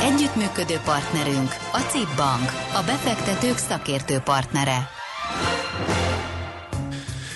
Együttműködő partnerünk a CIP Bank, a befektetők szakértő partnere.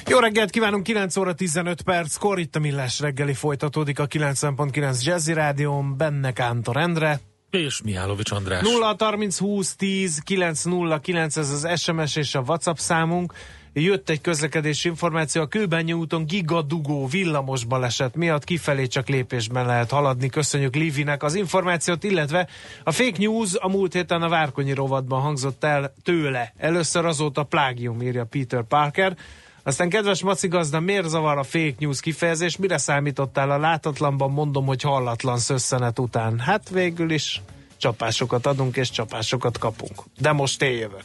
Jó reggelt kívánunk, 9 óra 15 perckor, itt a Millás reggeli folytatódik a 90.9 Jazzy Rádión, benne Kántor Endre. És Mihálovics András. 0 30 20 10 909 ez az SMS és a WhatsApp számunk. Jött egy közlekedési információ, a Kőbenyi úton gigadugó villamos baleset miatt kifelé csak lépésben lehet haladni. Köszönjük Livinek az információt, illetve a fake news a múlt héten a Várkonyi rovatban hangzott el tőle. Először azóta plágium, írja Peter Parker. Aztán kedves Maci gazda, miért zavar a fake news kifejezés? Mire számítottál a látatlanban? Mondom, hogy hallatlan szösszenet után. Hát végül is csapásokat adunk és csapásokat kapunk. De most én jövök.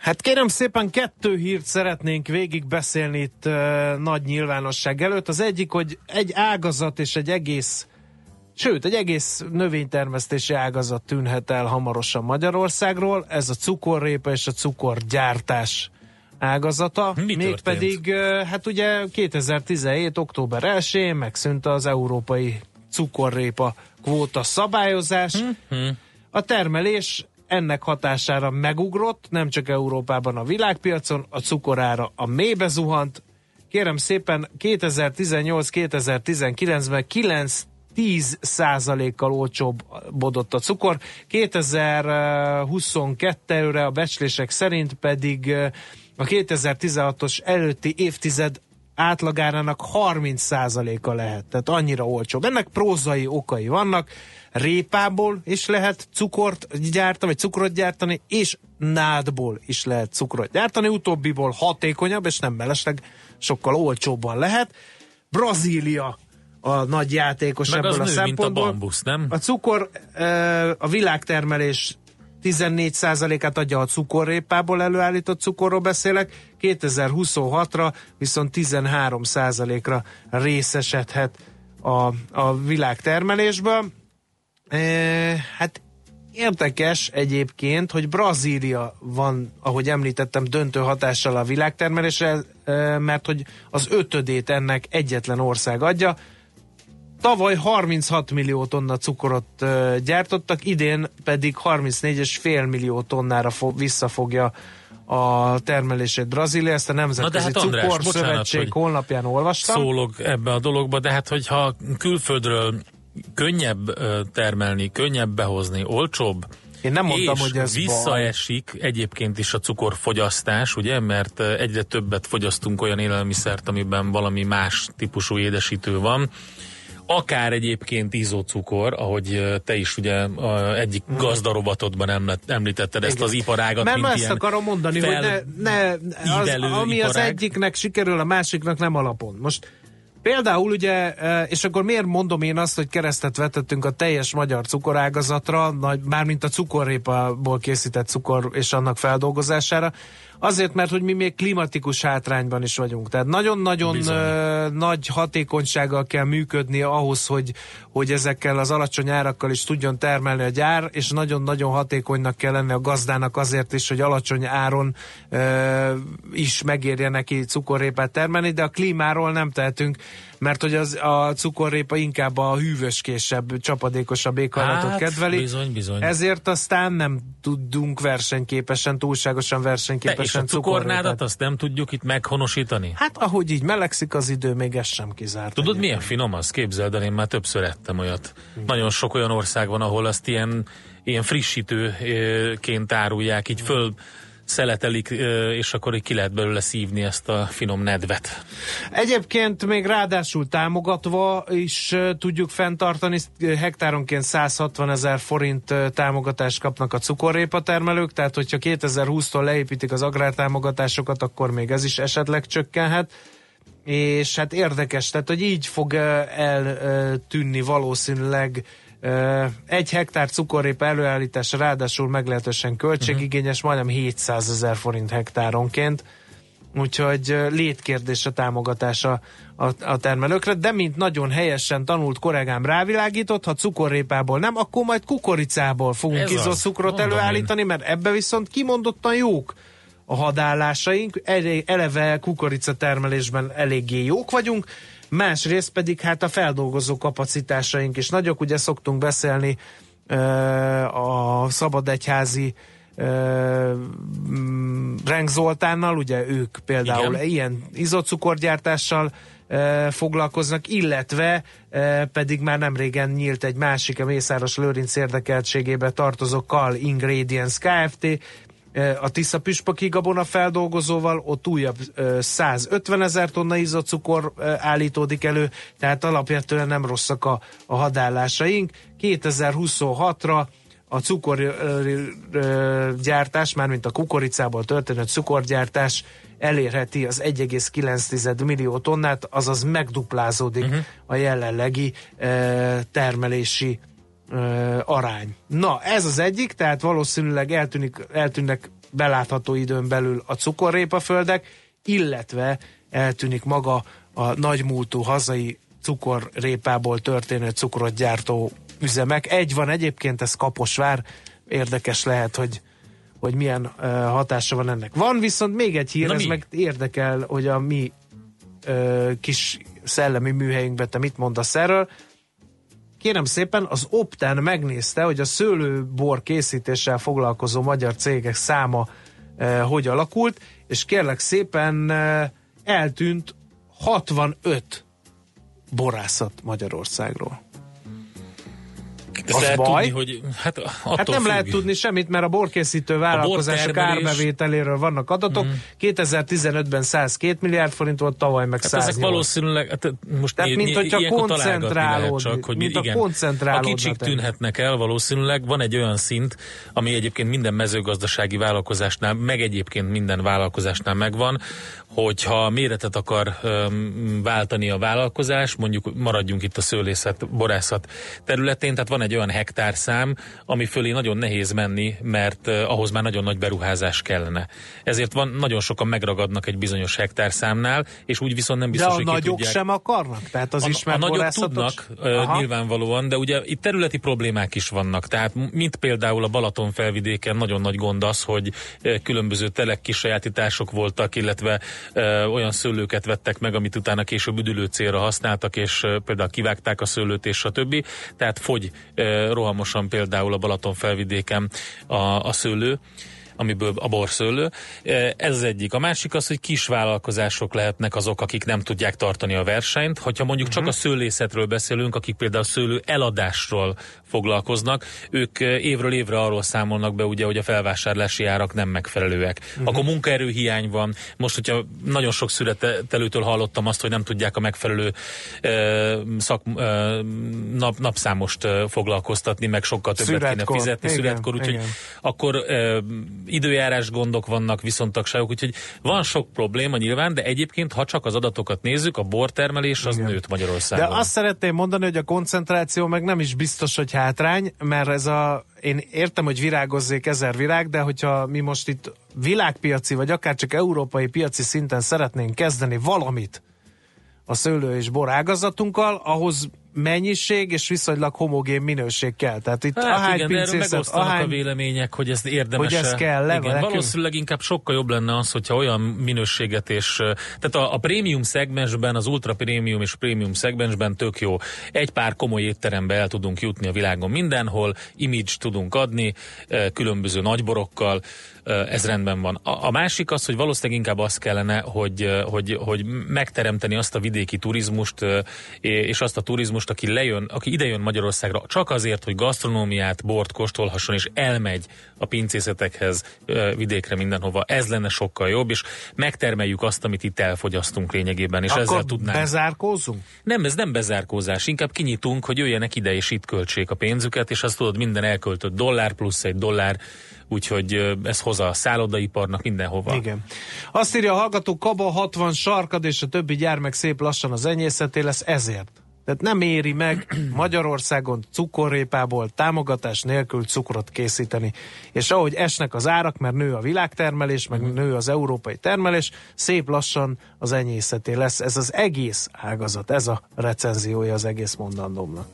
Hát kérem szépen kettő hírt szeretnénk végig beszélni itt uh, nagy nyilvánosság előtt. Az egyik, hogy egy ágazat és egy egész, sőt, egy egész növénytermesztési ágazat tűnhet el hamarosan Magyarországról. Ez a cukorrépa és a cukorgyártás ágazata. Mi Mégpedig, uh, hát ugye 2017. október 1-én megszűnt az európai cukorrépa kvóta szabályozás. Hmm. A termelés ennek hatására megugrott, nem csak Európában, a világpiacon, a cukorára a mélybe zuhant. Kérem szépen, 2018-2019-ben 9 10 százalékkal olcsóbb bodott a cukor, 2022-re a becslések szerint pedig a 2016-os előtti évtized átlagárának 30 százaléka lehet, tehát annyira olcsóbb. Ennek prózai okai vannak, répából is lehet cukort gyártani, vagy cukrot gyártani, és nádból is lehet cukrot gyártani, utóbbiból hatékonyabb, és nem mellesleg sokkal olcsóbban lehet. Brazília a nagy játékos Meg ebből az a nő, mint a szempontból. bambusz, nem? A cukor, a világtermelés 14%-át adja a cukorrépából előállított cukorról beszélek, 2026-ra viszont 13%-ra részesedhet a, a világtermelésből. E, hát érdekes egyébként, hogy Brazília van, ahogy említettem, döntő hatással a világtermelésre, mert hogy az ötödét ennek egyetlen ország adja. Tavaly 36 millió tonna cukorot gyártottak, idén pedig 34,5 millió tonnára fo- visszafogja a termelését Brazília. Ezt a Nemzetközi Na de hát András, Cukorszövetség bocsánat, honlapján olvastam. Szólok ebbe a dologba, de hát hogyha külföldről könnyebb termelni, könnyebb behozni, olcsóbb, Én nem mondtam, és hogy ez baj. visszaesik egyébként is a cukorfogyasztás, ugye, mert egyre többet fogyasztunk olyan élelmiszert, amiben valami más típusú édesítő van, akár egyébként izócukor, ahogy te is ugye egyik gazdarovatodban emlet- említetted ezt Igen. az iparágat, Mert mint ezt akarom mondani, hogy ne, ne az, ami az iparág. egyiknek sikerül, a másiknak nem alapon. Most például ugye, e, és akkor miért mondom én azt, hogy keresztet vetettünk a teljes magyar cukorágazatra, mármint a cukorrépából készített cukor és annak feldolgozására, Azért, mert hogy mi még klimatikus hátrányban is vagyunk. Tehát nagyon-nagyon ö, nagy hatékonysággal kell működni ahhoz, hogy, hogy ezekkel az alacsony árakkal is tudjon termelni a gyár, és nagyon-nagyon hatékonynak kell lenni a gazdának azért is, hogy alacsony áron ö, is megérje neki cukorrépát termelni, de a klímáról nem tehetünk, mert hogy az, a cukorrépa inkább a hűvöskésebb, csapadékosabb éghajlatot Hát, kedveli. bizony, bizony. Ezért aztán nem tudunk versenyképesen, túlságosan Te versenyképesen és a cukornádat azt nem tudjuk itt meghonosítani? Hát ahogy így melegszik az idő, még ez sem kizárt. Tudod, egyébként. milyen finom az? Képzeld el, én már többször ettem olyat. Nagyon sok olyan ország van, ahol azt ilyen, ilyen frissítőként árulják, így föl szeletelik, és akkor így ki lehet belőle szívni ezt a finom nedvet. Egyébként még ráadásul támogatva is tudjuk fenntartani, hektáronként 160 ezer forint támogatást kapnak a cukorrépa termelők, tehát hogyha 2020-tól leépítik az agrártámogatásokat, akkor még ez is esetleg csökkenhet és hát érdekes, tehát hogy így fog eltűnni valószínűleg egy hektár cukorrépa előállítása ráadásul meglehetősen költségigényes, majdnem 700 ezer forint hektáronként, úgyhogy létkérdés a támogatása a, a termelőkre, de mint nagyon helyesen tanult kollégám rávilágított, ha cukorrépából nem, akkor majd kukoricából fogunk izocukrot előállítani, én. mert ebbe viszont kimondottan jók a hadállásaink, eleve kukorica termelésben eléggé jók vagyunk, másrészt pedig hát a feldolgozó kapacitásaink is nagyok, ugye szoktunk beszélni a szabadegyházi Renk Zoltánnal, ugye ők például Igen. ilyen izocukorgyártással foglalkoznak, illetve pedig már nem régen nyílt egy másik, a Mészáros Lőrinc érdekeltségébe tartozó Kal Ingredients Kft., a Tisza Püspöki Gabona feldolgozóval, ott újabb 150 ezer tonna izocukor állítódik elő, tehát alapvetően nem rosszak a, a hadállásaink. 2026-ra a cukorgyártás, mármint a kukoricából történő cukorgyártás elérheti az 1,9 millió tonnát, azaz megduplázódik uh-huh. a jelenlegi termelési ö, arány. Na, ez az egyik, tehát valószínűleg eltűnik, eltűnnek belátható időn belül a cukorrépaföldek, illetve eltűnik maga a nagymúltú hazai cukorrépából történő cukrot gyártó üzemek. Egy van egyébként, ez Kaposvár, érdekes lehet, hogy hogy milyen uh, hatása van ennek. Van viszont még egy hír, Na ez mi? meg érdekel, hogy a mi uh, kis szellemi műhelyünkben te mit mondasz erről kérem szépen, az Opten megnézte, hogy a szőlőbor készítéssel foglalkozó magyar cégek száma e, hogy alakult, és kérlek szépen e, eltűnt 65 borászat Magyarországról. Ezt az lehet baj. tudni, hogy hát, hát nem függ. lehet tudni semmit, mert a borkészítő vállalkozások árbevételéről vannak adatok. Mm. 2015-ben 102 milliárd forint volt, tavaly meg hát 108. ezek valószínűleg, hát most Tehát, mint hogyha koncentrálód, csak, hogy mint igen, a A kicsik tűnhetnek el valószínűleg. Van egy olyan szint, ami egyébként minden mezőgazdasági vállalkozásnál, meg egyébként minden vállalkozásnál megvan, hogyha méretet akar um, váltani a vállalkozás, mondjuk maradjunk itt a szőlészet, borászat területén, tehát van egy olyan hektárszám, ami fölé nagyon nehéz menni, mert uh, ahhoz már nagyon nagy beruházás kellene. Ezért van, nagyon sokan megragadnak egy bizonyos hektárszámnál, és úgy viszont nem biztos, de a hogy nagyok tudják. sem akarnak? Tehát az a, ismert a nagyok tudnak, uh, nyilvánvalóan, de ugye itt területi problémák is vannak. Tehát mint például a Balaton felvidéken nagyon nagy gond az, hogy különböző telek kisajátítások voltak, illetve ö, olyan szőlőket vettek meg, amit utána később üdülő célra használtak, és ö, például kivágták a szőlőt és a többi. Tehát fogy ö, rohamosan például a Balaton felvidéken a, a szőlő amiből a borszőlő. Ez az egyik. A másik az, hogy kis vállalkozások lehetnek azok, akik nem tudják tartani a versenyt. Hogyha mondjuk uh-huh. csak a szőlészetről beszélünk, akik például a szőlő eladásról foglalkoznak, ők évről évre arról számolnak be, ugye, hogy a felvásárlási árak nem megfelelőek. Uh-huh. Akkor munkaerőhiány van. Most, hogyha nagyon sok születelőtől hallottam azt, hogy nem tudják a megfelelő uh, szak, uh, nap, napszámost uh, foglalkoztatni, meg sokkal többet születkor. kéne fizetni igen, születkor, úgyhogy akkor időjárás gondok vannak, viszontagságok, úgyhogy van sok probléma nyilván, de egyébként, ha csak az adatokat nézzük, a bortermelés az Igen. nőtt Magyarországon. De azt szeretném mondani, hogy a koncentráció meg nem is biztos, hogy hátrány, mert ez a, én értem, hogy virágozzék ezer virág, de hogyha mi most itt világpiaci, vagy akár csak európai piaci szinten szeretnénk kezdeni valamit a szőlő és bor ágazatunkkal, ahhoz mennyiség és viszonylag homogén minőség kell. Tehát itt hát ahány igen, erről megosztanak ahány... a vélemények, hogy ez érdemes. Hogy ez kell le, igen, valószínűleg inkább sokkal jobb lenne az, hogyha olyan minőséget és tehát a, a prémium szegmensben, az ultra prémium és prémium szegmensben tök jó. Egy pár komoly étterembe el tudunk jutni a világon mindenhol, image tudunk adni, különböző nagyborokkal, ez rendben van. A, a másik az, hogy valószínűleg inkább az kellene, hogy, hogy, hogy megteremteni azt a vidéki turizmust és azt a turizmust, most, aki lejön, aki idejön Magyarországra csak azért, hogy gasztronómiát, bort kóstolhasson, és elmegy a pincészetekhez vidékre mindenhova, ez lenne sokkal jobb, és megtermeljük azt, amit itt elfogyasztunk lényegében, és Akkor ezzel tudnánk. bezárkózunk? Nem, ez nem bezárkózás, inkább kinyitunk, hogy jöjjenek ide és itt költsék a pénzüket, és azt tudod, minden elköltött dollár plusz egy dollár, úgyhogy ez hozza a szállodaiparnak mindenhova. Igen. Azt írja a hallgató, Kaba 60 sarkad, és a többi gyermek szép lassan az enyészeté lesz ezért. Tehát nem éri meg Magyarországon cukorrépából támogatás nélkül cukrot készíteni. És ahogy esnek az árak, mert nő a világtermelés, meg nő az európai termelés, szép lassan az enyészeté lesz. Ez az egész ágazat, ez a recenziója az egész mondandómnak.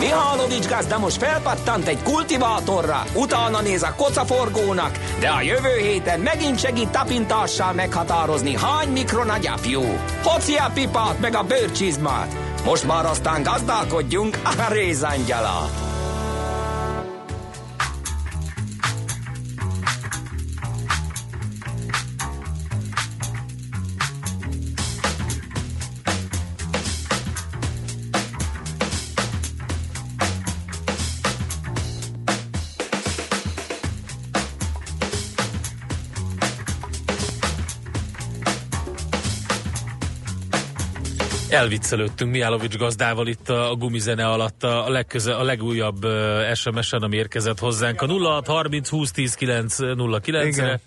Mihálovics gazda most felpattant egy kultivátorra, utána néz a kocaforgónak, de a jövő héten megint segít tapintással meghatározni, hány mikron a gyapjú. Hoci a pipát meg a bőrcsizmát. Most már aztán gazdálkodjunk a rézangyala. Elviccelődtünk Miálovics gazdával itt a, gumizene alatt a, legköze, a legújabb SMS-en, ami érkezett hozzánk. A 06 30 20 10 9 09 re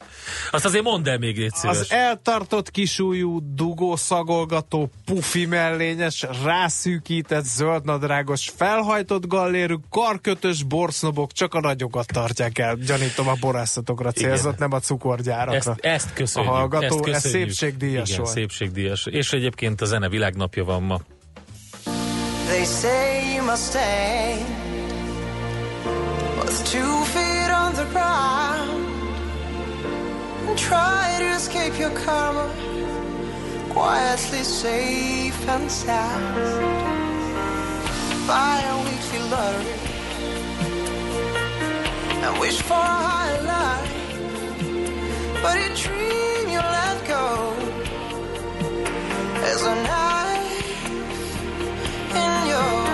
Azt azért mondd el még egy Az eltartott kisújú, dugó szagolgató, pufi mellényes, rászűkített, zöldnadrágos, felhajtott gallérű, karkötös borsznobok csak a nagyokat tartják el. Gyanítom a borászatokra célzott, nem a cukorgyárakra. Ezt, ezt köszönjük. A hallgató, ezt köszönjük. ez szépségdíjas Igen, volt. szépségdíjas. És egyébként a zene világnapja van. They say you must stay. With two feet on the ground. And try to escape your karma. Quietly safe and sound. Buy a weekly lottery and wish for a higher life, but a dream you let go. Is a knife Oh.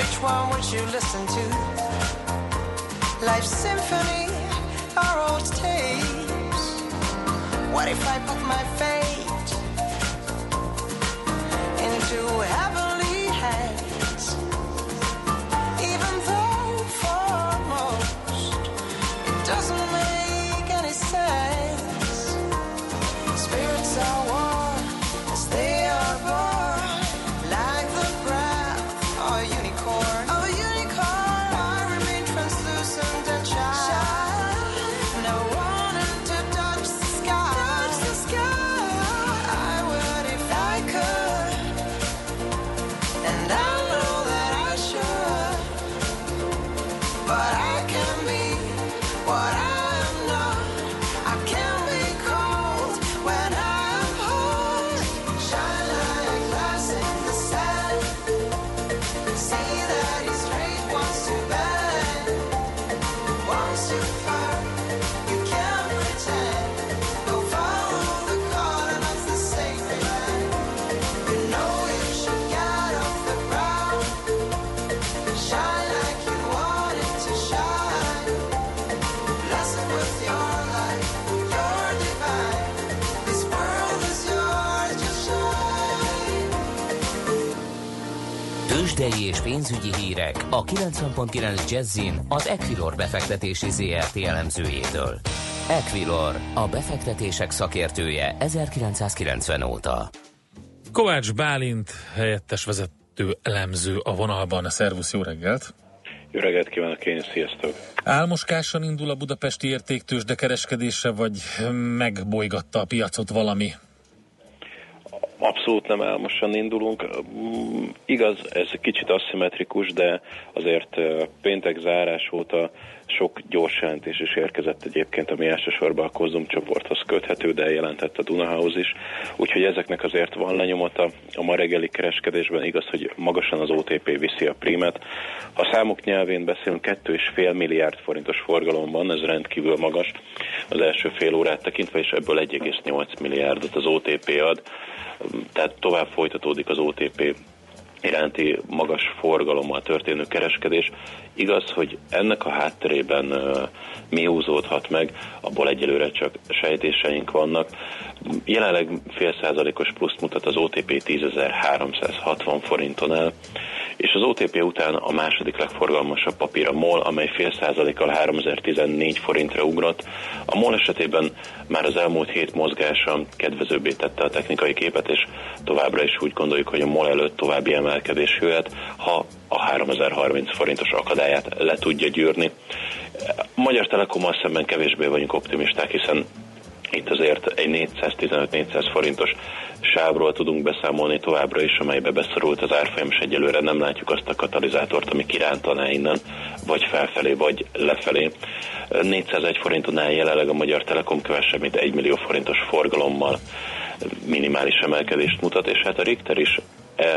Which one would you listen to? Life's symphony or old tapes? What if I put my fate into heavenly Tőzsdei és pénzügyi hírek a 90.9 Jazzin az Equilor befektetési ZRT elemzőjétől. Equilor, a befektetések szakértője 1990 óta. Kovács Bálint helyettes vezető elemző a vonalban. Szervusz, jó reggelt! Jó reggelt kívánok én, sziasztok! Álmoskásan indul a budapesti értéktősde kereskedése, vagy megbolygatta a piacot valami? Abszolút nem álmosan indulunk. Mm, Igaz, ez kicsit aszimmetrikus, de azért péntek zárás óta sok gyors jelentés is érkezett egyébként, ami elsősorban a Kozum csoporthoz köthető, de jelentett a Dunahouse is. Úgyhogy ezeknek azért van lenyomata. A ma reggeli kereskedésben igaz, hogy magasan az OTP viszi a prímet. Ha számok nyelvén beszélünk, 2,5 milliárd forintos forgalom van, ez rendkívül magas az első fél órát tekintve, és ebből 1,8 milliárdot az OTP ad. Tehát tovább folytatódik az OTP iránti magas forgalommal történő kereskedés. Igaz, hogy ennek a hátterében mi húzódhat meg, abból egyelőre csak sejtéseink vannak. Jelenleg fél százalékos pluszt mutat az OTP 10.360 forinton el, és az OTP után a második legforgalmasabb papír a MOL, amely fél százalékkal 3014 forintra ugrott. A MOL esetében már az elmúlt hét mozgása kedvezőbbé tette a technikai képet, és továbbra is úgy gondoljuk, hogy a MOL előtt további emelkedés jöhet, ha a 3030 forintos akadályát le tudja gyűrni. A Magyar Telekommal szemben kevésbé vagyunk optimisták, hiszen itt azért egy 415-400 forintos sávról tudunk beszámolni továbbra is, amelybe beszorult az árfolyam, és egyelőre nem látjuk azt a katalizátort, ami kirántaná innen, vagy felfelé, vagy lefelé. 401 forintonál jelenleg a Magyar Telekom kevesebb, mint 1 millió forintos forgalommal minimális emelkedést mutat, és hát a Richter is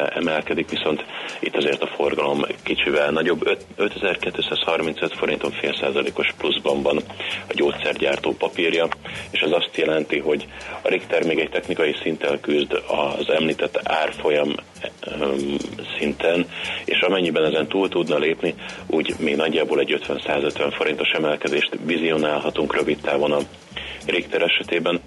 emelkedik, viszont itt azért a forgalom kicsivel nagyobb. Öt- 5235 forinton fél százalékos pluszban van a gyógyszergyártó papírja, és ez azt jelenti, hogy a Richter még egy technikai szinten küzd az említett árfolyam öm, szinten, és amennyiben ezen túl tudna lépni, úgy még nagyjából egy 50-150 forintos emelkedést vizionálhatunk rövid távon a Richter esetében.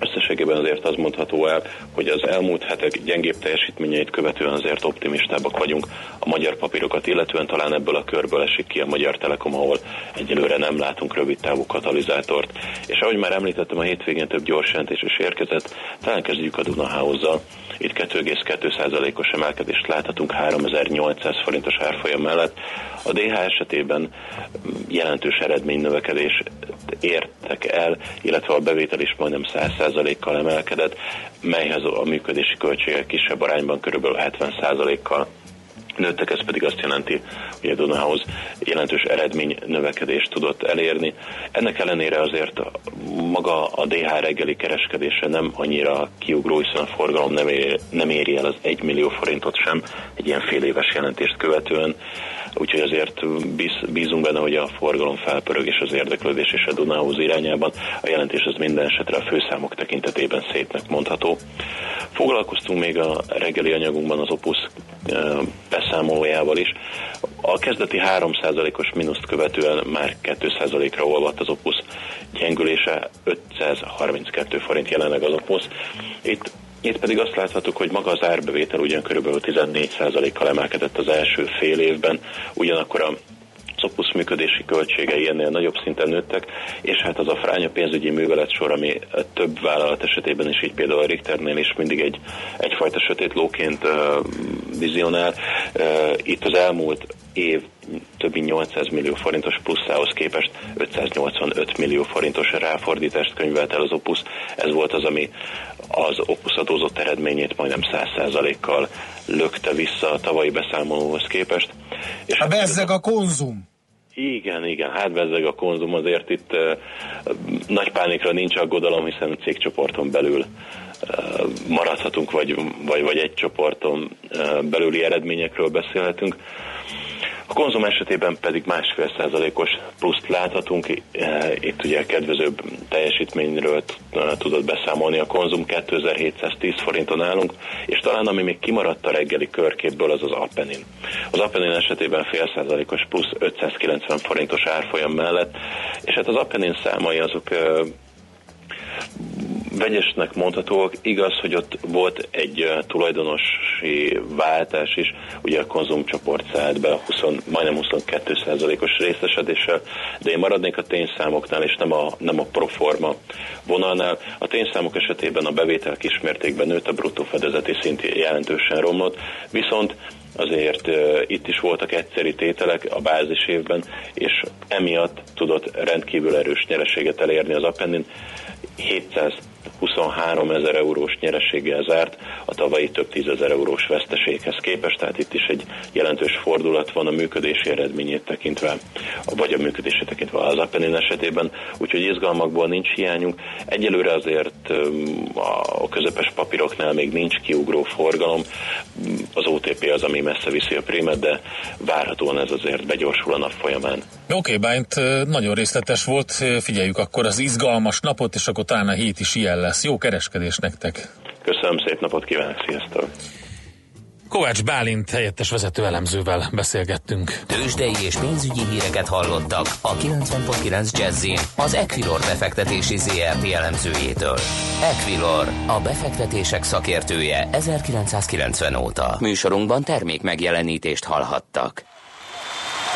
Összességében azért az mondható el, hogy az elmúlt hetek gyengébb teljesítményeit követően azért optimistábbak vagyunk. A magyar papírokat illetően talán ebből a körből esik ki a Magyar Telekom, ahol egyelőre nem látunk rövid távú katalizátort. És ahogy már említettem, a hétvégén több gyors jelentés is érkezett, talán kezdjük a Dunahouse-zal. Itt 2,2%-os emelkedést láthatunk 3800 forintos árfolyam mellett. A DH esetében jelentős eredménynövekedés értek el, illetve a bevétel is majdnem 100%-kal emelkedett, melyhez a működési költségek kisebb arányban kb. 70%-kal nőttek, ez pedig azt jelenti, hogy a Dunahouse jelentős eredmény növekedést tudott elérni. Ennek ellenére azért maga a DH reggeli kereskedése nem annyira kiugró, hiszen a forgalom nem, éri, nem éri el az 1 millió forintot sem egy ilyen fél éves jelentést követően. Úgyhogy azért bíz, bízunk benne, hogy a forgalom felpörög és az érdeklődés és a Dunahouse irányában. A jelentés az minden esetre a főszámok tekintetében szépnek mondható. Foglalkoztunk még a reggeli anyagunkban az Opus beszámolójával is. A kezdeti 3%-os mínuszt követően már 2%-ra olvadt az Opus gyengülése, 532 forint jelenleg az Opus. Itt itt pedig azt láthatjuk, hogy maga az árbevétel ugyan körülbelül 14%-kal emelkedett az első fél évben, ugyanakkor a Szopusz működési költségei ennél nagyobb szinten nőttek, és hát az a fránya pénzügyi művelet sor, ami több vállalat esetében is, így például a Richternél is mindig egy, egyfajta sötét lóként uh, vizionál. Uh, itt az elmúlt év több mint 800 millió forintos plusszához képest 585 millió forintos ráfordítást könyvelt el az Opus. Ez volt az, ami az Opus adózott eredményét majdnem 100%-kal lökte vissza a tavalyi beszámolóhoz képest. És A bezzeg a konzum. igen, igen, hát bezzeg a konzum, azért itt uh, nagy pánikra nincs aggodalom, hiszen cégcsoporton belül uh, maradhatunk, vagy, vagy, vagy egy csoporton uh, belüli eredményekről beszélhetünk. A konzum esetében pedig másfél százalékos pluszt láthatunk, eh, itt ugye kedvezőbb teljesítményről eh, tudott beszámolni a konzum, 2710 forinton állunk, és talán ami még kimaradt a reggeli körképből, az az Appenin. Az Appenin esetében fél százalékos plusz 590 forintos árfolyam mellett, és hát az Appenin számai azok eh, vegyesnek mondhatóak. Igaz, hogy ott volt egy tulajdonosi váltás is, ugye a konzumcsoport szállt be a 20, majdnem 22%-os részesedéssel, de én maradnék a tényszámoknál, és nem a, nem a proforma vonalnál. A tényszámok esetében a bevétel kismértékben nőtt, a bruttó fedezeti szint jelentősen romlott, viszont azért uh, itt is voltak egyszeri tételek a bázis évben, és emiatt tudott rendkívül erős nyereséget elérni az Apennin. 723 ezer eurós nyereséggel zárt a tavalyi több tízezer eurós veszteséghez képest, tehát itt is egy jelentős fordulat van a működési eredményét tekintve, vagy a működését tekintve az Apennin esetében, úgyhogy izgalmakból nincs hiányunk. Egyelőre azért a közepes papíroknál még nincs kiugró forgalom, az OTP az, ami messze viszi a prémet, de várhatóan ez azért begyorsul a nap folyamán. Oké, okay, Bánt nagyon részletes volt, figyeljük akkor az izgalmas napot, és akkor talán a hét is ilyen lesz. Jó kereskedés nektek! Köszönöm, szép napot kívánok, sziasztok! Kovács Bálint helyettes vezető elemzővel beszélgettünk. Tőzsdei és pénzügyi híreket hallottak a 90.9 Jazzin az Equilor befektetési ZRT elemzőjétől. Equilor, a befektetések szakértője 1990 óta. Műsorunkban termék megjelenítést hallhattak.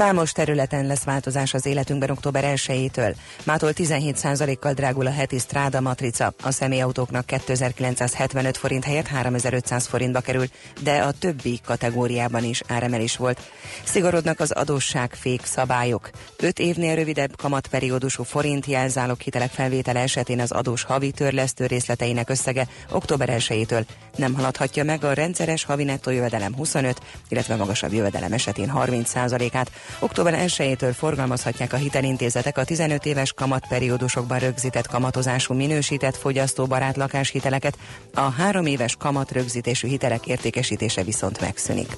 Számos területen lesz változás az életünkben október 1-től. Mától 17%-kal drágul a heti Strada matrica. A személyautóknak 2975 forint helyett 3500 forintba kerül, de a többi kategóriában is áremelés volt. Szigorodnak az adósságfék szabályok. 5 évnél rövidebb kamatperiódusú forint jelzálog hitelek felvétele esetén az adós havi törlesztő részleteinek összege október 1-től nem haladhatja meg a rendszeres havi nettó jövedelem 25, illetve magasabb jövedelem esetén 30%-át. Október 1-től forgalmazhatják a hitelintézetek a 15 éves kamatperiódusokban rögzített kamatozású minősített fogyasztóbarát lakáshiteleket, a három éves kamat rögzítésű hitelek értékesítése viszont megszűnik.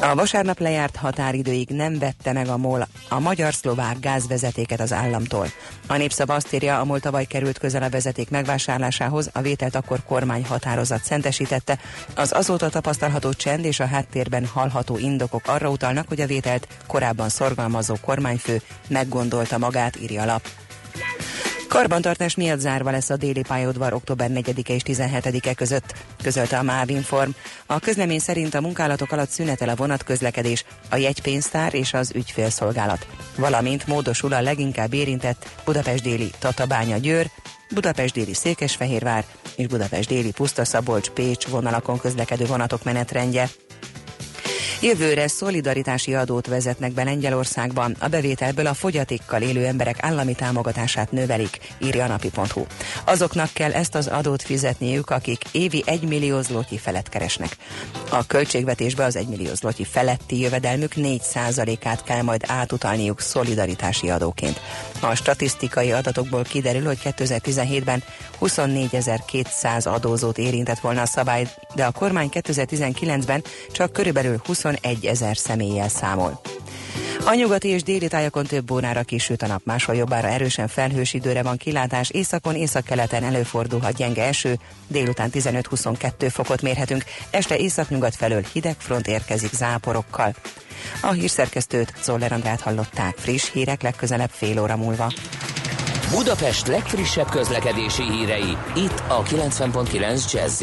A vasárnap lejárt határidőig nem vette meg a MOL a magyar-szlovák gázvezetéket az államtól. A népszava azt írja, a MOL tavaly került közel a vezeték megvásárlásához, a vételt akkor kormányhatározat szentesítette. Az azóta tapasztalható csend és a háttérben hallható indokok arra utalnak, hogy a vételt korábban szorgalmazó kormányfő meggondolta magát, írja lap. Karbantartás miatt zárva lesz a déli pályaudvar október 4-e és 17-e között, közölte a MÁV Inform. A közlemény szerint a munkálatok alatt szünetel a vonatközlekedés, a jegypénztár és az ügyfélszolgálat, valamint módosul a leginkább érintett Budapest déli Tatabánya Győr, Budapest déli Székesfehérvár és Budapest déli Puszta Szabolcs Pécs vonalakon közlekedő vonatok menetrendje. Jövőre szolidaritási adót vezetnek be Lengyelországban. A bevételből a fogyatékkal élő emberek állami támogatását növelik, írja a napi.hu. Azoknak kell ezt az adót fizetniük, akik évi 1 millió zloty felett keresnek. A költségvetésbe az 1 millió zloty feletti jövedelmük 4%-át kell majd átutalniuk szolidaritási adóként. A statisztikai adatokból kiderül, hogy 2017-ben 24.200 adózót érintett volna a szabály, de a kormány 2019-ben csak körülbelül 21 ezer személlyel számol. A nyugati és déli tájakon több órára kisüt a nap, máshol jobbára erősen felhős időre van kilátás, északon, északkeleten előfordulhat gyenge eső, délután 15-22 fokot mérhetünk, este északnyugat felől hideg front érkezik záporokkal. A hírszerkesztőt Zoller Andrát hallották, friss hírek legközelebb fél óra múlva. Budapest legfrissebb közlekedési hírei, itt a 90.9 jazz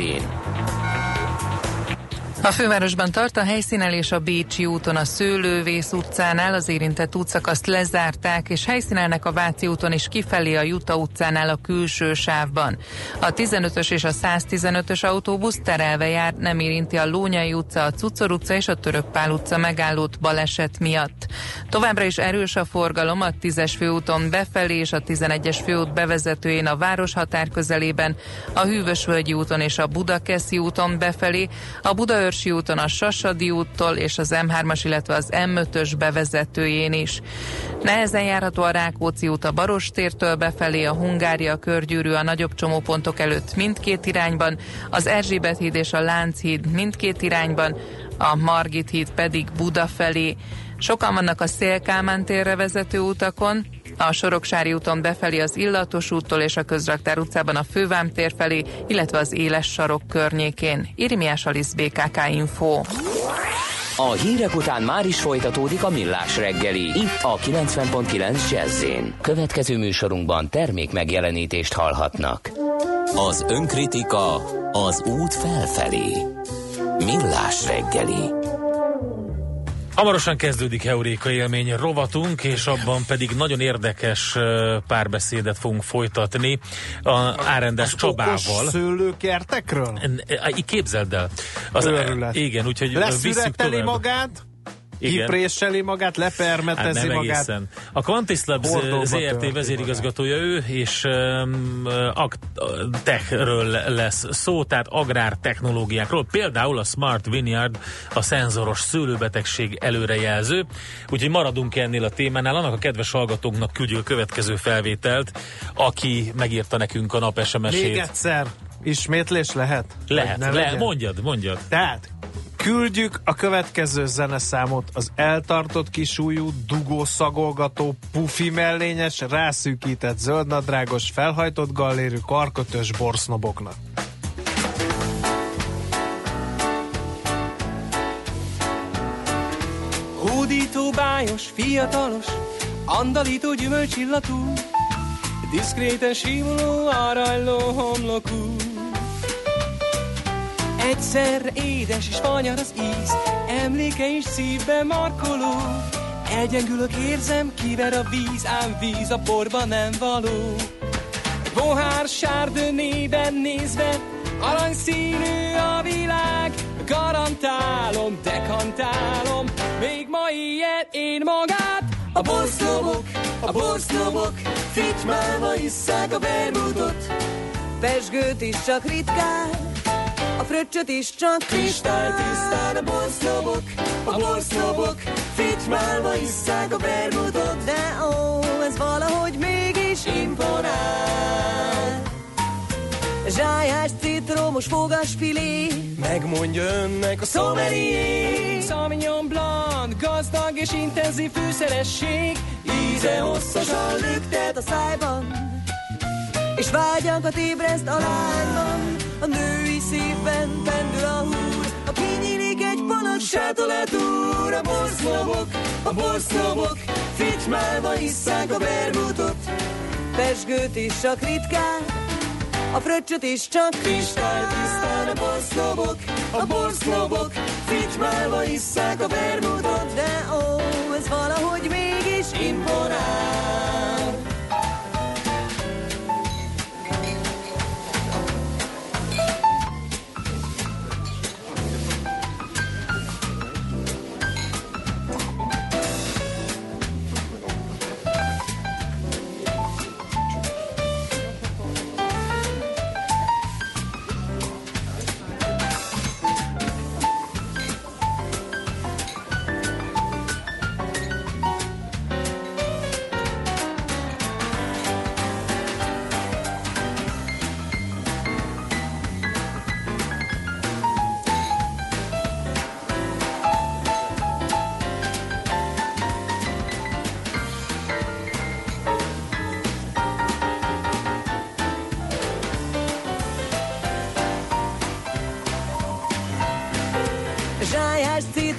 a fővárosban tart a helyszínelés a Bécsi úton a Szőlővész utcánál, az érintett útszakaszt lezárták, és helyszínelnek a Váci úton is kifelé a Juta utcánál a külső sávban. A 15-ös és a 115-ös autóbusz terelve jár, nem érinti a Lónyai utca, a Cucor utca és a Törökpál utca megállót baleset miatt. Továbbra is erős a forgalom a 10-es főúton befelé és a 11-es főút bevezetőjén a városhatár közelében, a Hűvösvölgyi úton és a Budakeszi úton befelé, a Budaör Örsi úton a Sasadi úttól és az M3-as, illetve az M5-ös bevezetőjén is. Nehezen járható a Rákóczi út a Barostértől befelé, a Hungária körgyűrű a nagyobb csomópontok előtt mindkét irányban, az Erzsébet híd és a Lánchíd mindkét irányban, a Margit híd pedig Buda felé. Sokan vannak a Szélkámán térre vezető utakon, a Soroksári úton befelé az Illatos úttól és a Közraktár utcában a Fővám tér felé, illetve az Éles sarok környékén. Irimiás Alisz BKK Info. A hírek után már is folytatódik a millás reggeli. Itt a 90.9 jazz Következő műsorunkban termék megjelenítést hallhatnak. Az önkritika az út felfelé. Millás reggeli. Hamarosan kezdődik Heuréka élmény rovatunk, és abban pedig nagyon érdekes párbeszédet fogunk folytatni a Árendes Csabával. Szőlőkertekről? Képzeld el. Az, Őrület. igen, úgyhogy Leszüreteli tovább. magát? Igen. Kipréseli magát, Hát lepermetezi nem magát. egészen. A Quantis Labs Hordóba ZRT vezérigazgatója ő, és um, Agtechről lesz szó, tehát agrártechnológiákról, például a Smart Vineyard, a szenzoros szőlőbetegség előrejelző. Úgyhogy maradunk ennél a témánál. Annak a kedves hallgatónknak küldjük a következő felvételt, aki megírta nekünk a nap Még SMS-ét. egyszer, ismétlés lehet? Lehet, le, legyen? mondjad, mondjad. Tehát, küldjük a következő zeneszámot az eltartott kisújú, dugó szagolgató, pufi mellényes, rászűkített zöldnadrágos, felhajtott gallérű, karkötös borsznoboknak. Hódító, bájos, fiatalos, andalító gyümölcsillatú, diszkréten simuló, aranyló homlokú. Egyszerre édes és fanyar az íz, emléke is szívbe markoló. Elgyengülök, érzem, kiver a víz, ám víz a porba nem való. Egy pohár sárdönében nézve, aranyszínű a világ, garantálom, dekantálom, még ma ilyen én magát. A boszlomok, a boszlomok, fitymálva isszák a vermutot, Pesgőt is csak ritkán, a fröccsöt is csak kristálytisztán a boszlomok, a boszlomok, fitymálva isszák a vermutot, De ó, ez valahogy mégis imponál. Zsájás, citromos, fogasfilé. Megmondja önnek a sommelier Sauvignon Blanc, gazdag és intenzív fűszeresség. Íze hosszasan lüktet a szájban És vágyakat ébreszt a lányban A női szívben pendül a húr. A kinyílik egy panak Sátolatúr, a boszlomok, a boszlomok Fitymálva isszák a vermutot Pesgőt is csak ritkán A fröccsöt is csak Kristálytisztán a boszlomok, a boszlomok Fitymálva isszák a vermutot De ó, ez valahogy mégis imponál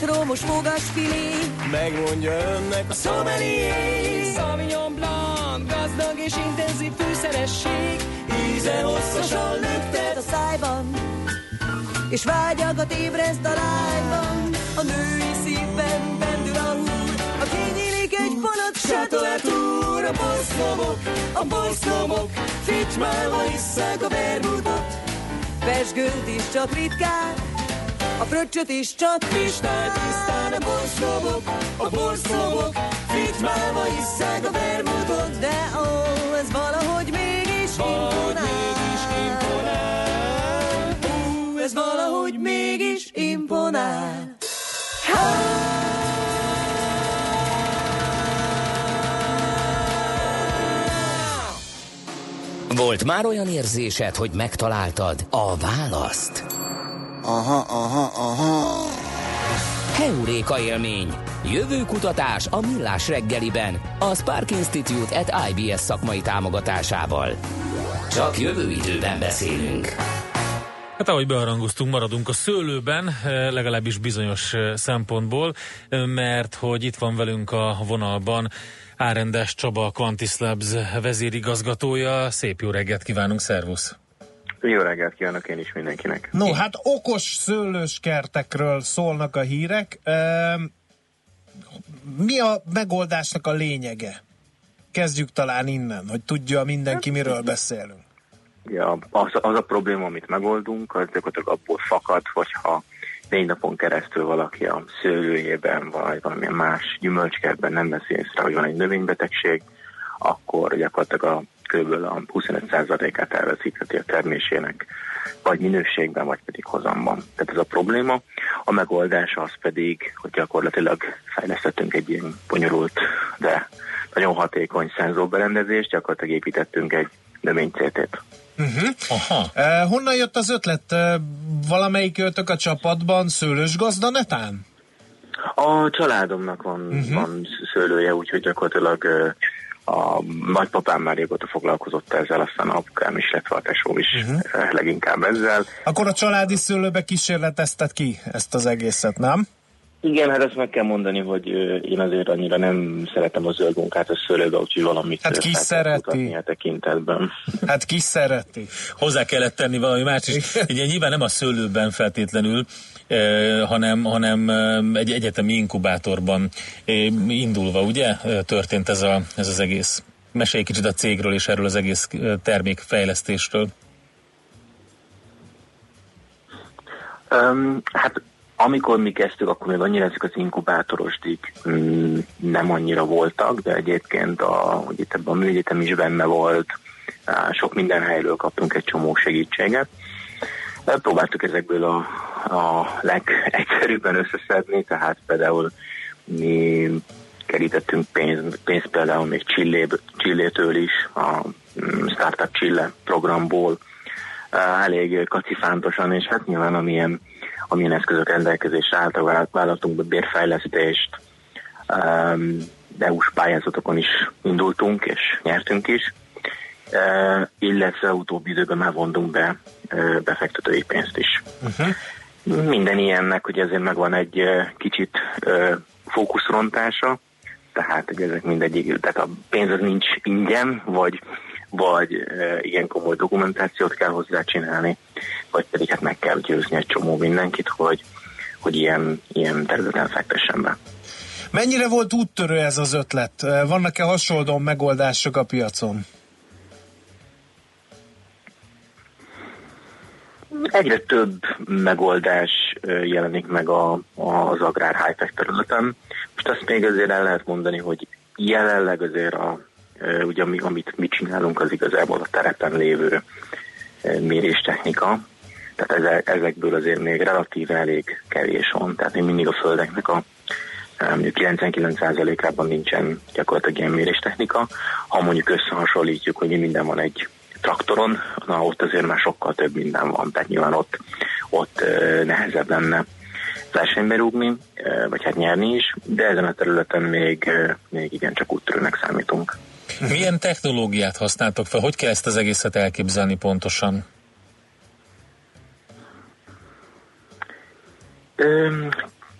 Citromos, fogasfilé Megmondja önnek a sommelier. Sauvignon Blanc, gazdag és intenzív fűszeresség. Íze hosszasan lüktet a szájban És vágyakat ébreszt a lányban A női szívben pendül a húr A kinyílik egy panak Sátolatúr, a boszlomok, a boszlomok Fitymálva isszák a vermutot Pesgőt is csak ritkán A fröccsöt is csak Kristálytisztán a boszlomok, a boszlomok Fitymálva isszák a vermutot De ó, ez valahogy mégis Valahogy imponál mégis imponál Ú, ez valahogy mégis imponál imponál. Volt már olyan érzésed, hogy megtaláltad a választ? Aha, aha, aha. Heuréka élmény. Jövő kutatás a Millás reggeliben, a Spark Institute at IBS szakmai támogatásával. Csak jövő időben beszélünk. Hát ahogy beharangoztunk, maradunk a szőlőben, eh, legalábbis bizonyos eh, szempontból, eh, mert hogy itt van velünk a vonalban Árendes Csaba, a Quantis Labs vezérigazgatója. Szép jó reggelt kívánunk, szervusz! Jó reggelt kívánok én is mindenkinek. No, hát okos szőlős kertekről szólnak a hírek. Mi a megoldásnak a lényege? Kezdjük talán innen, hogy tudja mindenki, miről beszélünk. Ja, az, az a probléma, amit megoldunk, az gyakorlatilag abból fakad, hogyha négy napon keresztül valaki a szőlőjében, vagy valamilyen más gyümölcskertben nem veszi észre, hogy van egy növénybetegség, akkor gyakorlatilag a kb. a 25%-át elveszítheti a termésének, vagy minőségben, vagy pedig hozamban. Tehát ez a probléma. A megoldás az pedig, hogy gyakorlatilag fejlesztettünk egy ilyen bonyolult, de nagyon hatékony szenzorberendezést, gyakorlatilag építettünk egy növénycéltét. Uh-huh. Aha. Uh, honnan jött az ötlet? Uh, valamelyik őtök a csapatban szőlős gazda netán? A családomnak van, uh-huh. van szőlője, úgyhogy gyakorlatilag ö, a nagypapám már régóta foglalkozott ezzel, aztán a apukám is, illetve a tesóm is uh-huh. leginkább ezzel. Akkor a családi szőlőbe kísérletezted ki ezt az egészet, nem? Igen, hát ezt meg kell mondani, hogy én azért annyira nem szeretem a zöld munkát a szőlőbe, úgyhogy valamit Hát ki szereti? a tekintetben. Hát ki szereti? Hozzá kellett tenni valami más is. Ugye nyilván nem a szőlőben feltétlenül, hanem, hanem egy egyetemi inkubátorban indulva, ugye, történt ez, a, ez az egész. Mesélj kicsit a cégről és erről az egész termékfejlesztésről. Um, hát amikor mi kezdtük, akkor még annyira ezek az inkubátorosdik mm, nem annyira voltak, de egyébként a, hogy itt ebben a műegyetem is benne volt, sok minden helyről kaptunk egy csomó segítséget. Próbáltuk ezekből a, a legegyszerűbben összeszedni, tehát például mi kerítettünk pénzt, pénzt például még Chillé- Chillétől is, a mm, Startup Chile programból, elég kacifántosan, és hát nyilván amilyen, amilyen eszközök rendelkezésre álltak, vállalt- vállaltunk be bérfejlesztést, EU-s pályázatokon is indultunk, és nyertünk is, illetve utóbbi időben már vontunk be befektetői pénzt is. Uh-huh. Minden ilyennek, hogy ezért megvan egy kicsit fókuszrontása, tehát hogy ezek mindegyik, tehát a pénz az nincs ingyen, vagy vagy ilyen komoly dokumentációt kell hozzá csinálni, vagy pedig hát meg kell győzni egy csomó mindenkit, hogy, hogy ilyen, ilyen területen fektessen be. Mennyire volt úttörő ez az ötlet? Vannak-e hasonló megoldások a piacon? Egyre több megoldás jelenik meg a, az agrár high-tech területen. Most azt még azért el lehet mondani, hogy jelenleg azért a, ugye ami, amit mi csinálunk, az igazából a terepen lévő méréstechnika. Tehát eze- ezekből azért még relatíve elég kevés van. Tehát még mindig a földeknek a ö, mondjuk 99%-ában nincsen gyakorlatilag ilyen méréstechnika. Ha mondjuk összehasonlítjuk, hogy mi minden van egy traktoron, na ott azért már sokkal több minden van, tehát nyilván ott, ott nehezebb lenne versenybe rúgni, vagy hát nyerni is, de ezen a területen még, még igencsak úttörőnek számítunk. Milyen technológiát használtok fel? Hogy kell ezt az egészet elképzelni pontosan?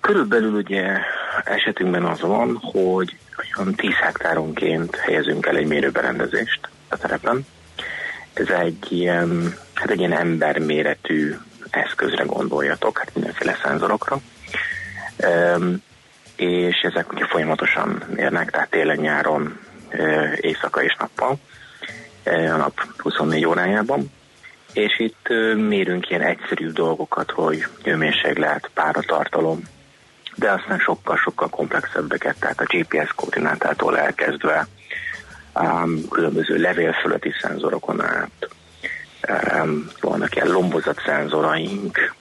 Körülbelül ugye esetünkben az van, hogy olyan 10 hektáronként helyezünk el egy mérőberendezést a terepen. Ez egy ilyen, hát egy ilyen emberméretű eszközre gondoljatok, hát mindenféle szenzorokra. Üm, és ezek ugye folyamatosan mérnek, tehát télen-nyáron, éjszaka és nappal, a nap 24 órájában. És itt mérünk ilyen egyszerű dolgokat, hogy hőmérséklet, páratartalom, de aztán sokkal-sokkal komplexebbeket, tehát a GPS koordinátától elkezdve um, különböző levélfölötti szenzorokon át, um, vannak ilyen lombozat szenzoraink,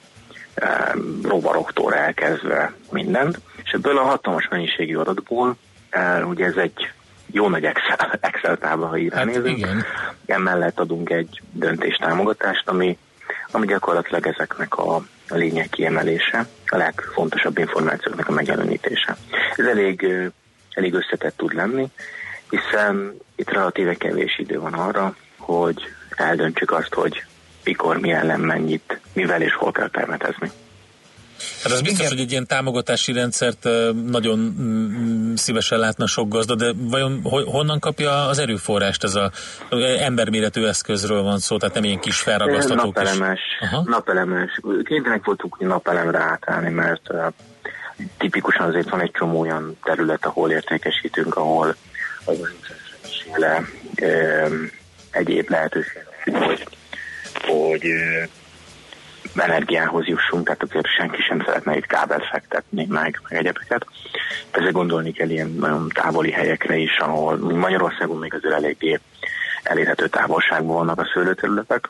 em, rovaroktól elkezdve mindent, és ebből a hatalmas mennyiségű adatból, eh, ugye ez egy jó nagy Excel, Excel tábla, ha így Hát nézünk, igen. emellett adunk egy döntéstámogatást, ami, ami gyakorlatilag ezeknek a, a lényeg kiemelése, a legfontosabb információknak a megjelenítése. Ez elég, elég összetett tud lenni, hiszen itt relatíve kevés idő van arra, hogy eldöntsük azt, hogy mikor, mi ellen, mennyit, mivel és hol kell permetezni. Hát az biztos, hogy egy ilyen támogatási rendszert nagyon mm, szívesen látna sok gazda, de vajon ho- honnan kapja az erőforrást ez a emberméretű eszközről van szó, tehát nem ilyen kis felragasztatók is. Napelemes, Aha. napelemes. Kénytelenek voltunk napelemre átállni, mert uh, tipikusan azért van egy csomó olyan terület, ahol értékesítünk, ahol az um, egyéb lehetőség, hogy, hogy energiához jussunk, tehát azért senki sem szeretne itt kábelt fektetni, meg, meg egyebeket. Ezért gondolni kell ilyen nagyon távoli helyekre is, ahol Magyarországon még azért eléggé elérhető távolságban vannak a szőlőterületek.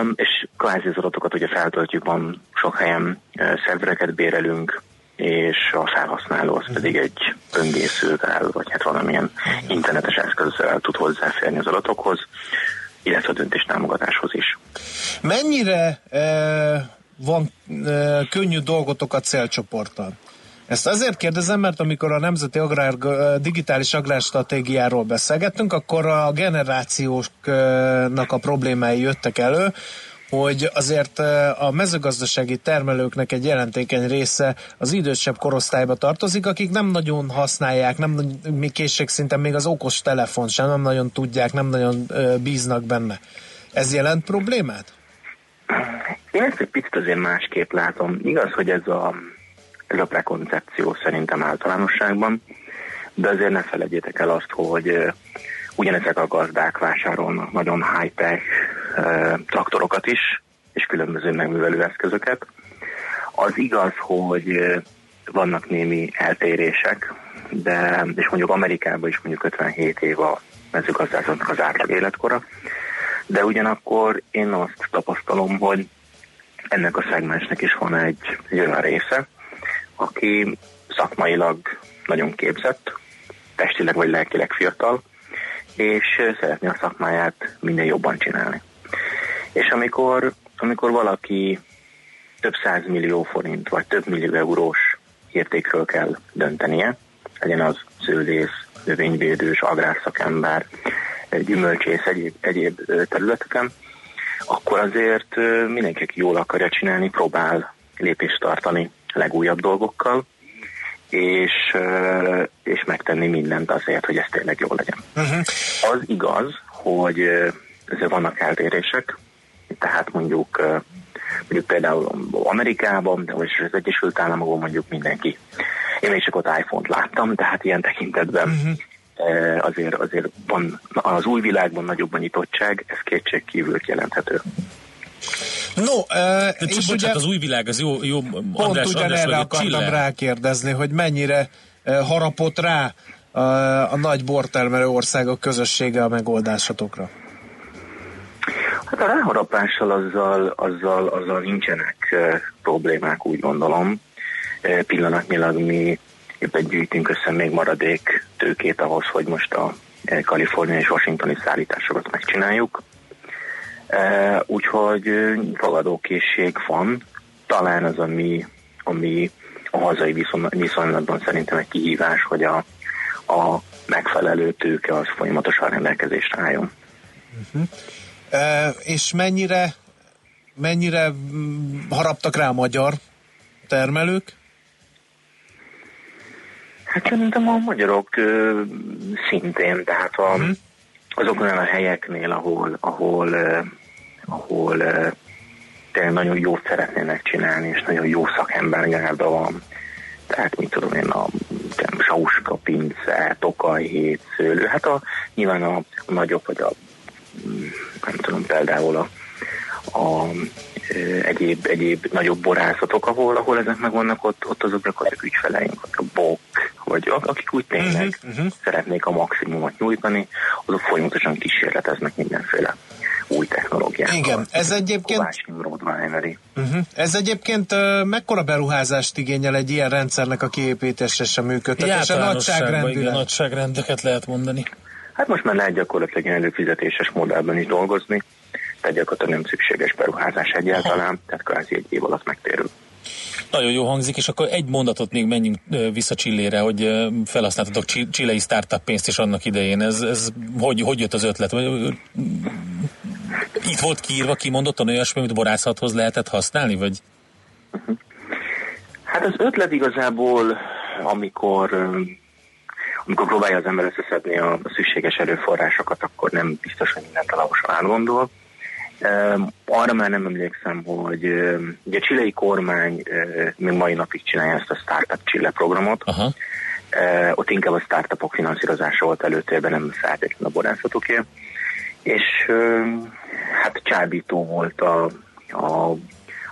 Um, és kvázi az adatokat ugye feltöltjük, van sok helyen uh, szervereket bérelünk, és a felhasználó az pedig egy böngészővel, vagy hát valamilyen internetes eszközzel tud hozzáférni az adatokhoz, illetve a döntéstámogatáshoz is. Mennyire e, van e, könnyű dolgotok a célcsoporttal? Ezt azért kérdezem, mert amikor a Nemzeti Agrár, Digitális Agrárstratégiáról beszélgettünk, akkor a generációknak a problémái jöttek elő, hogy azért a mezőgazdasági termelőknek egy jelentékeny része az idősebb korosztályba tartozik, akik nem nagyon használják, nem mi készségszinten még az okos telefon sem, nem nagyon tudják, nem nagyon bíznak benne. Ez jelent problémát? Én ezt egy picit azért másképp látom. Igaz, hogy ez a, ez a prekoncepció szerintem általánosságban, de azért ne felejtjétek el azt, hogy ugyanezek a gazdák vásárolnak nagyon high-tech traktorokat is, és különböző megművelő eszközöket. Az igaz, hogy vannak némi eltérések, de, és mondjuk Amerikában is mondjuk 57 év a mezőgazdászatnak az átlag életkora, de ugyanakkor én azt tapasztalom, hogy ennek a szegmensnek is van egy, egy olyan része, aki szakmailag nagyon képzett, testileg vagy lelkileg fiatal, és szeretné a szakmáját minél jobban csinálni. És amikor, amikor valaki több száz millió forint, vagy több millió eurós értékről kell döntenie, legyen az szőlész, növényvédős, agrárszakember, gyümölcsész, egyéb, egyéb területeken, akkor azért mindenki, aki jól akarja csinálni, próbál lépést tartani legújabb dolgokkal, és, ö, és megtenni mindent azért, hogy ez tényleg jó legyen. Uh-huh. Az igaz, hogy ezért vannak eltérések, tehát mondjuk ö, mondjuk például Amerikában, de vagy az Egyesült Államokban mondjuk mindenki. Én még csak ott iPhone-t láttam, tehát ilyen tekintetben uh-huh. azért, azért van az új világban nagyobb a nyitottság, ez kétség kívül jelenthető. No, uh, De és bocsánat, ugye az új világ, az jó, jó pont András, András ugyanerre vagy egy akartam csiller. rákérdezni, hogy mennyire uh, harapott rá uh, a nagy bortermelő országok közössége a megoldásatokra. Hát a ráharapással azzal, azzal, azzal nincsenek uh, problémák, úgy gondolom. Uh, pillanatnyilag mi éppen gyűjtünk össze még maradék tőkét ahhoz, hogy most a Kalifornia és Washingtoni szállításokat megcsináljuk. Uh, úgyhogy fogadókészség van. Talán az, ami, ami a hazai viszony, viszonylatban szerintem egy kihívás, hogy a, a megfelelő tőke az folyamatosan rendelkezésre álljon. Uh-huh. Uh, és mennyire mennyire mm, haraptak rá a magyar termelők? Hát szerintem a magyarok ö, szintén, tehát a, Mhm. azokon a helyeknél, ahol, ahol, ahol ö, tényleg nagyon jót szeretnének csinálni, és nagyon jó szakembergárda van. Tehát, mit tudom én, a Sauska, Pince, Tokaj, Hét, Szőlő. Hát a, nyilván a, a nagyobb, vagy a nem tudom, például a, a ö, egyéb, egyéb nagyobb borászatok, ahol, ahol ezek megvannak, ott, ott azok gyakorlatilag ügyfeleink, ott a bok, vagy ak- akik úgy tényleg Uh-huh. szeretnék a maximumot nyújtani, azok folyamatosan kísérleteznek mindenféle új technológiával. Igen, ez egyébként-. Uh-huh. Ez egyébként uh, mekkora beruházást igényel egy ilyen rendszernek a kiépítése és a működtetése? Igen, Nagyságrendileg. nagyságrendeket lehet mondani. Hát most már lehet gyakorlatilag ilyen előfizetéses modellben is dolgozni, tehát gyakorlatilag nem szükséges beruházás egyáltalán, tehát kvázi egy év alatt megtérül. Nagyon jó hangzik, és akkor egy mondatot még menjünk vissza Csillére, hogy felhasználtatok csi- csillei startup pénzt is annak idején. Ez, ez hogy, hogy jött az ötlet? Itt volt kiírva, kimondottan olyasmi, amit borászathoz lehetett használni, vagy? Hát az ötlet igazából, amikor, amikor próbálja az ember összeszedni a, szükséges erőforrásokat, akkor nem biztos, hogy mindent alaposan átgondol. Arra már nem emlékszem, hogy ugye a csilei kormány még mai napig csinálja ezt a Startup Chile programot. Aha. Ott inkább a startupok finanszírozása volt előtérben, nem feltétlenül a borászatokért. És hát csábító volt a, a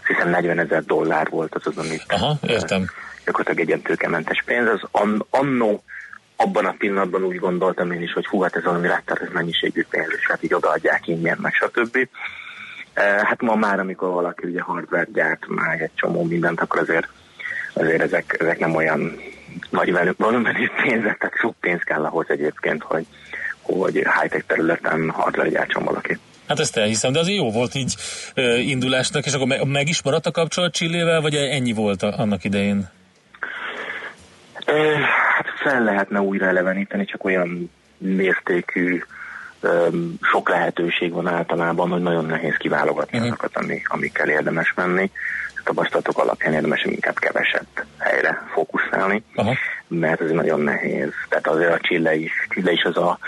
azt hiszem 40 ezer dollár volt az az, amit Aha, értem. gyakorlatilag egy tőkementes pénz. Az an, annó abban a pillanatban úgy gondoltam én is, hogy hú, hát ez valami ez mennyiségű pénz, és hát így odaadják ingyen, meg stb. Hát ma már, amikor valaki ugye hardware gyárt, már egy csomó mindent, akkor azért, azért ezek, ezek nem olyan nagy volumenű pénzek, tehát sok pénz kell ahhoz egyébként, hogy, hogy high-tech területen hardware gyártson valaki. Hát ezt elhiszem, de azért jó volt így ö, indulásnak, és akkor me- meg is maradt a kapcsolat Csillével, vagy ennyi volt a, annak idején? Ö, Hát fel lehetne újra eleveníteni, csak olyan mértékű öm, sok lehetőség van általában, hogy nagyon nehéz kiválogatni Mhm. azokat, ami, amikkel érdemes menni. A tapasztalatok alapján érdemes inkább kevesebb helyre fókuszálni, Aha. mert ez nagyon nehéz. Tehát azért a Chile is, Chile is az a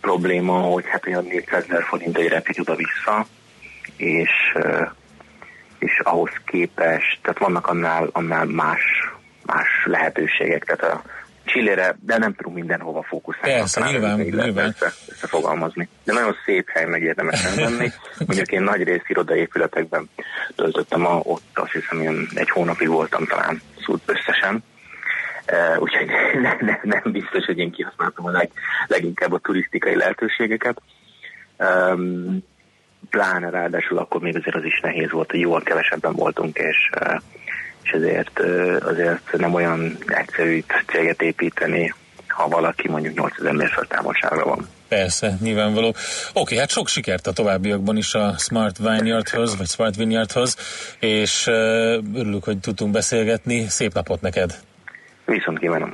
probléma, hogy hát olyan 400 ezer forint egy repít oda-vissza, és, és ahhoz képest, tehát vannak annál, annál más, más lehetőségek, tehát a Csillére, de nem tudunk mindenhova fókuszálni. Persze, nyilván, nyilván. Össze, összefogalmazni. De nagyon szép hely, meg érdemes menni. Mondjuk én nagy rész irodaépületekben töltöttem, a, ott azt hiszem én egy hónapig voltam talán szóval összesen. Úgyhogy ne, ne, nem biztos, hogy én kihasználtam a leg, leginkább a turisztikai lehetőségeket. Um, pláne ráadásul akkor még azért az is nehéz volt, hogy jóval kevesebben voltunk, és, uh, és ezért, azért nem olyan egyszerű céget építeni, ha valaki mondjuk 8000 mérföld távolságra van. Persze, nyilvánvaló. Oké, hát sok sikert a továbbiakban is a Smart Vineyardhoz, vagy Smart Vineyardhoz, és örülök, hogy tudtunk beszélgetni. Szép napot neked! Viszont kívánom.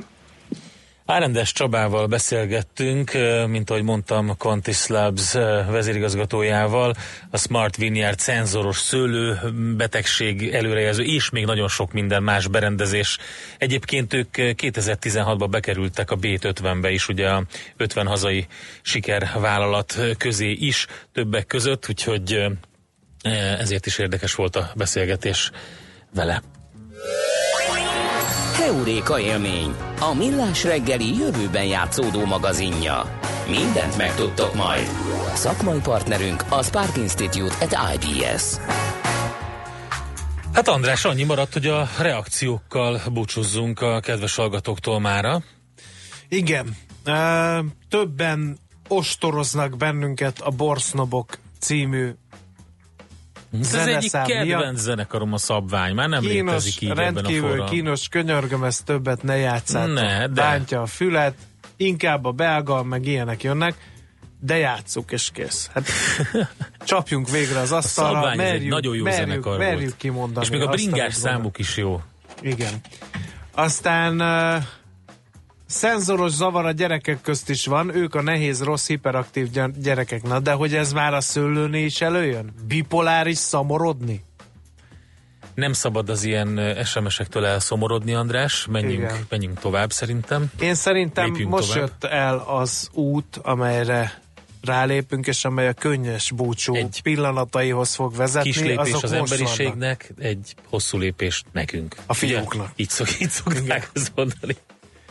Árendes Csabával beszélgettünk, mint ahogy mondtam, Contis Labs vezérigazgatójával, a Smart Vineyard szenzoros szőlő betegség előrejelző, és még nagyon sok minden más berendezés. Egyébként ők eh, 2016-ban bekerültek a B50-be is, ugye a 50 hazai sikervállalat közé is többek között, úgyhogy ezért is érdekes volt a beszélgetés vele. Heuréka élmény, a millás reggeli jövőben játszódó magazinja. Mindent megtudtok majd. Szakmai partnerünk a Spark Institute at IBS. Hát András, annyi maradt, hogy a reakciókkal búcsúzzunk a kedves hallgatóktól mára. Igen. Többen ostoroznak bennünket a Borsznobok című Ez az egyik miatt. kedvenc zenekarom a szabvány, már nem Kínos, létezik így ebben a rendkívül kínos, könyörgöm, ezt többet ne játszátok. Ne, de. Bántja a fület, inkább a belga, meg ilyenek jönnek, de játsszuk, és kész. Hát, csapjunk végre az A asztalra, egy merjük, nagyon jó merjük, zenekar merjük volt. kimondani. És még a bringás számuk is jó. Igen. Aztán szenzoros zavar a gyerekek közt is van, ők a nehéz, rossz, hiperaktív gy- gyerekek. Na, de hogy ez már a szőlőnél is előjön? Bipoláris szamorodni? Nem szabad az ilyen SMS-ektől elszomorodni, András. Menjünk, Igen. menjünk tovább szerintem. Én szerintem Lépjünk most tovább. jött el az út, amelyre rálépünk, és amely a könnyes búcsú Egy pillanataihoz fog vezetni. Kis lépés azok az emberiségnek, egy hosszú lépés nekünk. A fiúknak. Így, szok, így szokták ezt mondani.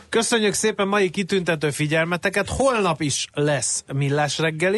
Köszönjük szépen mai kitüntető figyelmeteket, holnap is lesz millás reggeli.